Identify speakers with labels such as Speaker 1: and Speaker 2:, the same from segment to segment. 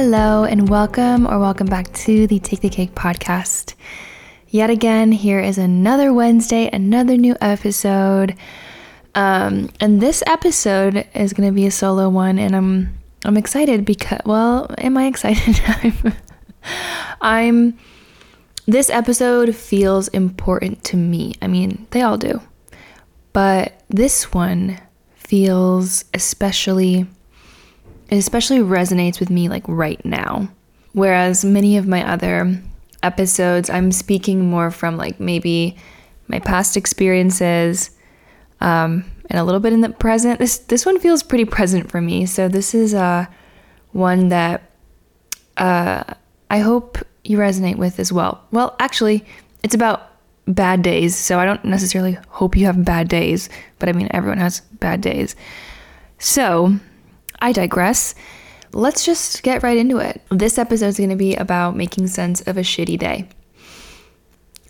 Speaker 1: Hello, and welcome or welcome back to the Take the Cake podcast. Yet again, here is another Wednesday, another new episode. Um, and this episode is going to be a solo one, and I'm I'm excited because well, am I excited? I'm, I'm this episode feels important to me. I mean, they all do. But this one feels especially it especially resonates with me like right now. Whereas many of my other episodes, I'm speaking more from like maybe my past experiences um, and a little bit in the present. This this one feels pretty present for me. So this is uh, one that uh, I hope you resonate with as well. Well, actually, it's about bad days. So I don't necessarily hope you have bad days, but I mean everyone has bad days. So I digress. Let's just get right into it. This episode is going to be about making sense of a shitty day.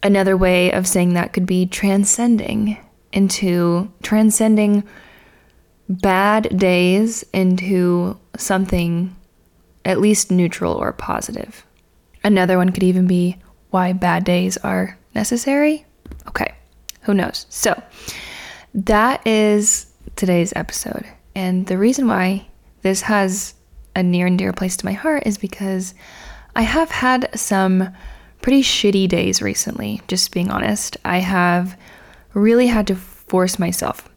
Speaker 1: Another way of saying that could be transcending into transcending bad days into something at least neutral or positive. Another one could even be why bad days are necessary. Okay, who knows? So, that is today's episode. And the reason why this has a near and dear place to my heart is because I have had some pretty shitty days recently, just being honest. I have really had to force myself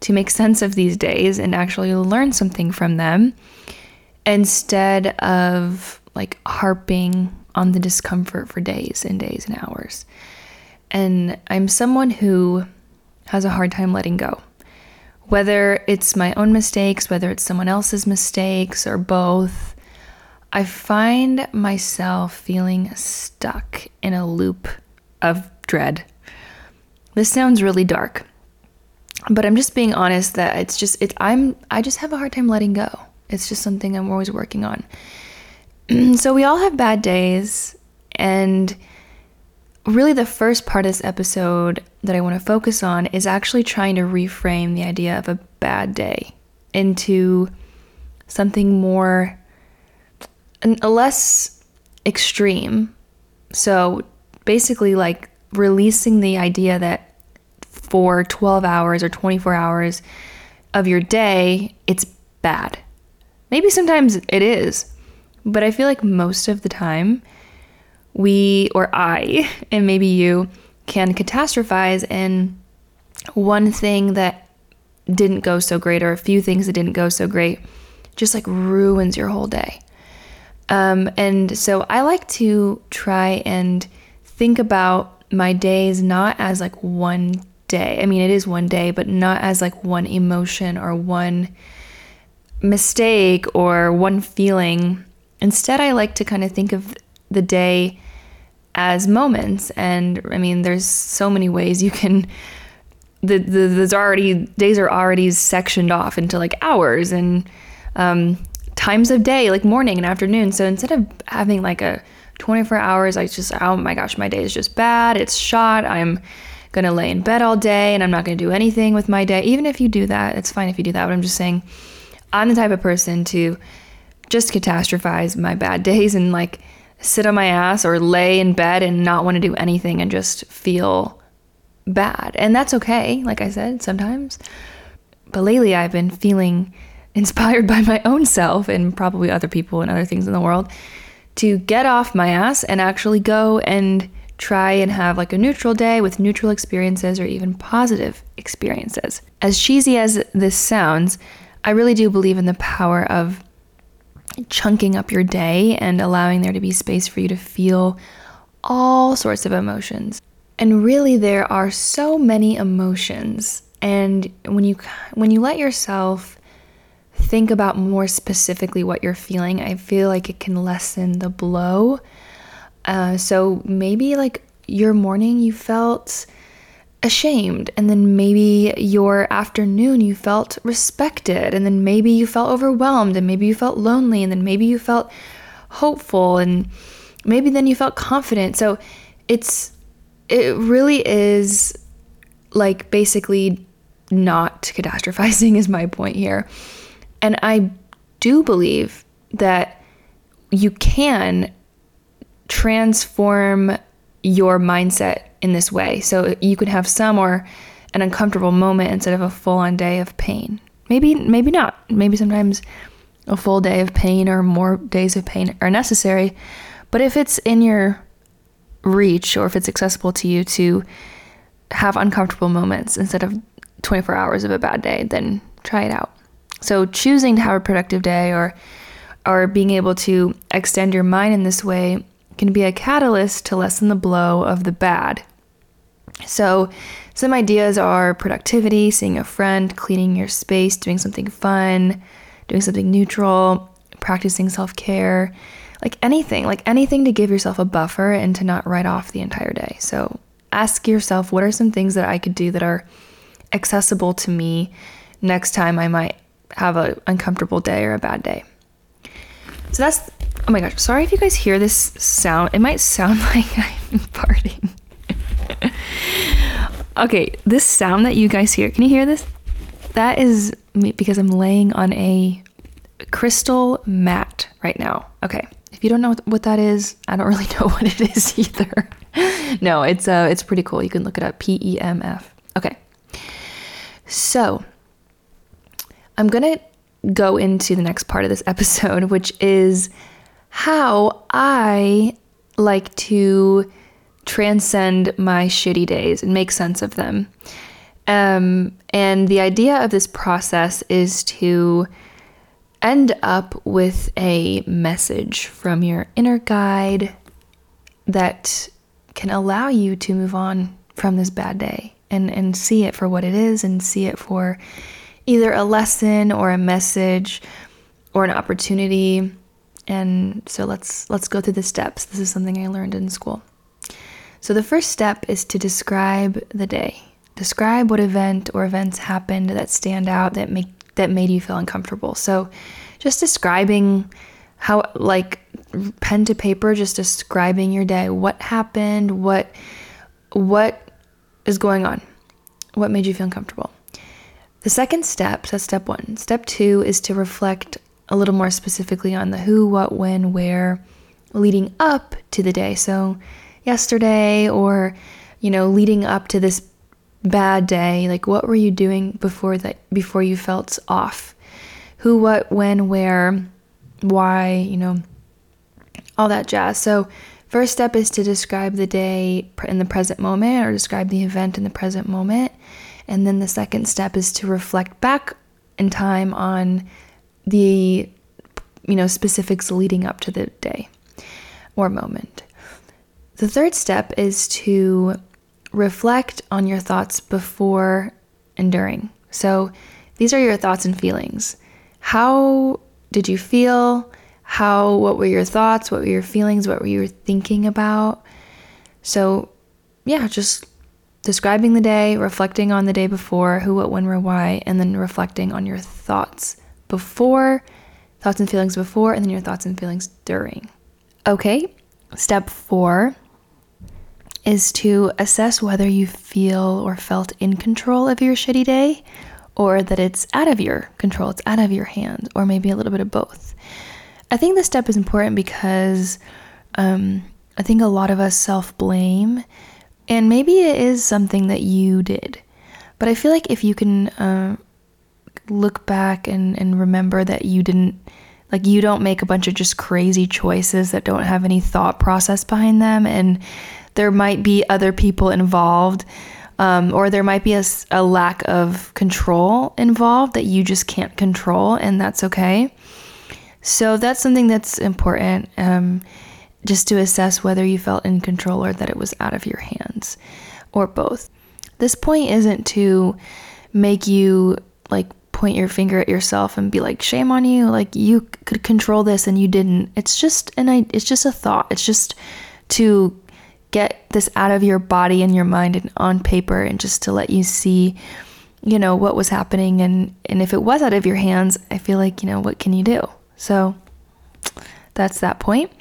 Speaker 1: to make sense of these days and actually learn something from them instead of like harping on the discomfort for days and days and hours. And I'm someone who has a hard time letting go whether it's my own mistakes, whether it's someone else's mistakes, or both, I find myself feeling stuck in a loop of dread. This sounds really dark, but I'm just being honest that it's just it I'm I just have a hard time letting go. It's just something I'm always working on. so we all have bad days and really the first part of this episode that I want to focus on is actually trying to reframe the idea of a bad day into something more a less extreme. So basically like releasing the idea that for 12 hours or 24 hours of your day, it's bad. Maybe sometimes it is, but I feel like most of the time we or I, and maybe you, can catastrophize in one thing that didn't go so great or a few things that didn't go so great just like ruins your whole day. Um, and so I like to try and think about my days not as like one day. I mean, it is one day, but not as like one emotion or one mistake or one feeling. Instead, I like to kind of think of the day as moments. And I mean, there's so many ways you can. The, the there's already days are already sectioned off into like hours and um, times of day, like morning and afternoon. So instead of having like a 24 hours, I just oh my gosh, my day is just bad. It's shot. I'm gonna lay in bed all day and I'm not gonna do anything with my day. Even if you do that, it's fine if you do that. But I'm just saying, I'm the type of person to just catastrophize my bad days and like sit on my ass or lay in bed and not want to do anything and just feel bad. And that's okay, like I said, sometimes. But lately I've been feeling inspired by my own self and probably other people and other things in the world to get off my ass and actually go and try and have like a neutral day with neutral experiences or even positive experiences. As cheesy as this sounds, I really do believe in the power of chunking up your day and allowing there to be space for you to feel all sorts of emotions. And really there are so many emotions and when you when you let yourself think about more specifically what you're feeling, I feel like it can lessen the blow Uh, so maybe like your morning you felt ashamed, and then maybe your afternoon you felt respected, and then maybe you felt overwhelmed, and maybe you felt lonely, and then maybe you felt hopeful, and maybe then you felt confident. So it's it really is like basically not catastrophizing is my point here. And I do believe that you can transform your mindset in this way. So you could have some or an uncomfortable moment instead of a full-on day of pain. Maybe maybe not. Maybe sometimes a full day of pain or more days of pain are necessary. But if it's in your reach or if it's accessible to you to have uncomfortable moments instead of 24 hours of a bad day, then try it out. So choosing to have a productive day or or being able to extend your mind in this way can be a catalyst to lessen the blow of the bad. So, some ideas are productivity, seeing a friend, cleaning your space, doing something fun, doing something neutral, practicing self care, like anything, like anything to give yourself a buffer and to not write off the entire day. So, ask yourself what are some things that I could do that are accessible to me next time I might have an uncomfortable day or a bad day. So that's oh my gosh, sorry if you guys hear this sound. It might sound like I'm farting. Okay, this sound that you guys hear, can you hear this? That is me because I'm laying on a crystal mat right now. Okay. If you don't know what that is, I don't really know what it is either. no, it's uh it's pretty cool. You can look it up. P E M F. Okay. So, I'm going to go into the next part of this episode, which is how I like to transcend my shitty days and make sense of them. Um, and the idea of this process is to end up with a message from your inner guide that can allow you to move on from this bad day and, and see it for what it is and see it for either a lesson or a message or an opportunity. And so let's let's go through the steps. This is something I learned in school. So the first step is to describe the day. Describe what event or events happened that stand out that make that made you feel uncomfortable. So just describing how like pen to paper just describing your day. What happened? What what is going on? What made you feel uncomfortable? The second step, that's step one. Step two is to reflect a little more specifically on the who, what, when, where leading up to the day. So, yesterday or, you know, leading up to this bad day, like what were you doing before that before you felt off? Who, what, when, where, why, you know, all that jazz. So, first step is to describe the day in the present moment or describe the event in the present moment. And then the second step is to reflect back in time on the you know specifics leading up to the day or moment. The third step is to reflect on your thoughts before and during. So these are your thoughts and feelings. How did you feel? How what were your thoughts? What were your feelings? What were you thinking about? So yeah, just describing the day, reflecting on the day before, who, what, when, where, why, and then reflecting on your thoughts before, thoughts and feelings before, and then your thoughts and feelings during. Okay, step four is to assess whether you feel or felt in control of your shitty day or that it's out of your control, it's out of your hands, or maybe a little bit of both. I think this step is important because um, I think a lot of us self blame and maybe it is something that you did. But I feel like if you can uh, look back and, and remember that you didn't, like, you don't make a bunch of just crazy choices that don't have any thought process behind them, and there might be other people involved, um, or there might be a, a lack of control involved that you just can't control, and that's okay. So that's something that's important. Um, just to assess whether you felt in control or that it was out of your hands, or both. This point isn't to make you like point your finger at yourself and be like shame on you like you could control this and you didn't it's just an it's just a thought it's just to get this out of your body and your mind and on paper and just to let you see you know what was happening. And and if it was out of your hands i feel like you know what can you do? So that's that point.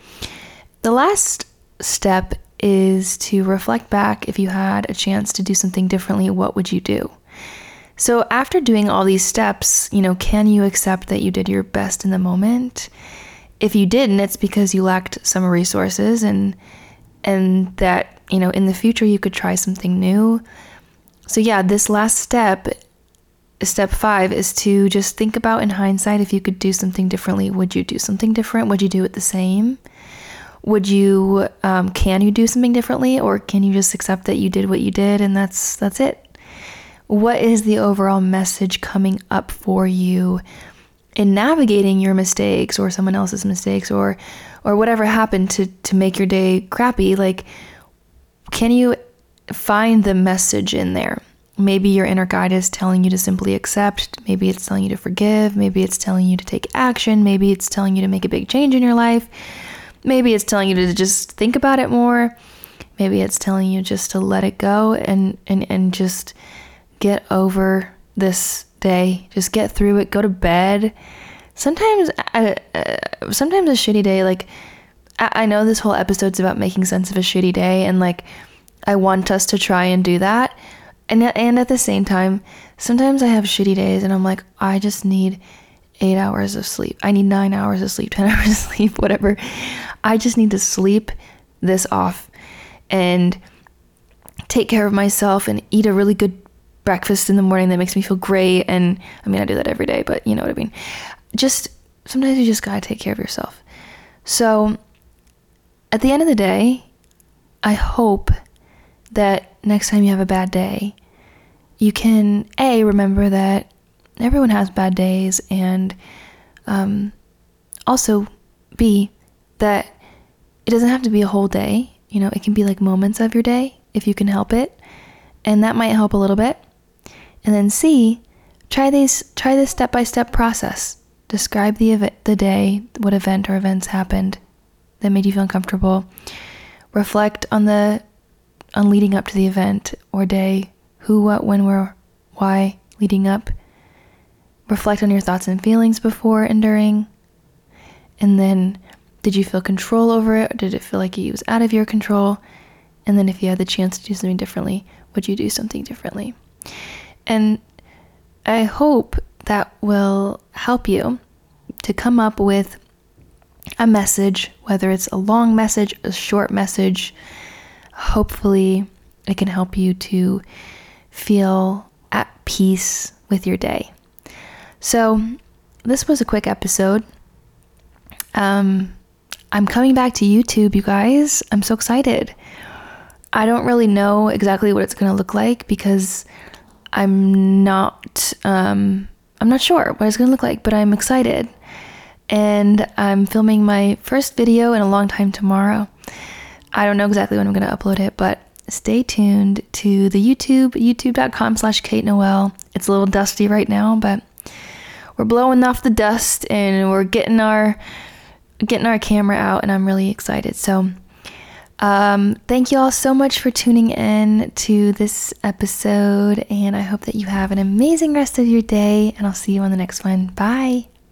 Speaker 1: The last step is to reflect back if you had a chance to do something differently what would you do? So after doing all these steps you know can you accept that you did your best in the moment? If you didn't it's because you lacked some resources and and that, you know, in the future you could try something new. So, yeah, this last step, step five, is to just think about in hindsight if you could do something differently. Would you do something different? Would you do it the same? Would you, um, can you do something differently, or can you just accept that you did what you did and that's that's it? What is the overall message coming up for you in navigating your mistakes or someone else's mistakes or or whatever happened to to make your day crappy like can you find the message in there? Maybe your inner guide is telling you to simply accept. Maybe it's telling you to forgive. Maybe it's telling you to take action. Maybe it's telling you to make a big change in your life. Maybe it's telling you to just think about it more. Maybe it's telling you just to let it go and and and just get over this day. Just get through it go to bed. Sometimes uh, uh, sometimes a shitty day like I, I know this whole episode's about making sense of a shitty day and like i want us to try and do that. And, and at the same time sometimes i have shitty days and i'm like i just need eight hours of sleep. I need nine hours of sleep ten hours of sleep whatever. I just need to sleep this off and take care of myself and eat a really good breakfast in the morning that makes me feel great and i mean i do that every day but you know what i mean just sometimes you just gotta take care of yourself. So at the end of the day, I hope that next time you have a bad day, you can a remember that everyone has bad days, and um, also b that it doesn't have to be a whole day. You know, it can be like moments of your day if you can help it, and that might help a little bit. And then c try these try this step by step process Describe the the day, what event or events happened that made you feel uncomfortable. Reflect on the on leading up to the event or day, who, what, when, where, why, leading up. Reflect on your thoughts and feelings before and during. And then, did you feel control over it? Or did it feel like it was out of your control? And then, if you had the chance to do something differently, would you do something differently? And I hope that will help you to come up with a message, whether it's a long message, a short message. Hopefully, it can help you to feel at peace with your day. So, this was a quick episode. Um, I'm coming back to YouTube, you guys. I'm so excited. I don't really know exactly what it's going to look like because I'm not um, I'm not sure what it's to look like, but I'm excited. And I'm filming my first video in a long time tomorrow. I don't know exactly when I'm to upload it, but stay tuned to the YouTube, youtube.com slash Kate Noel. It's a little dusty right now, but we're blowing off the dust and we're getting our getting our camera out and I'm really excited. So um, thank you all so much for tuning in to this episode, and I hope that you have an amazing rest of your day, and I'll see you on the next one. Bye.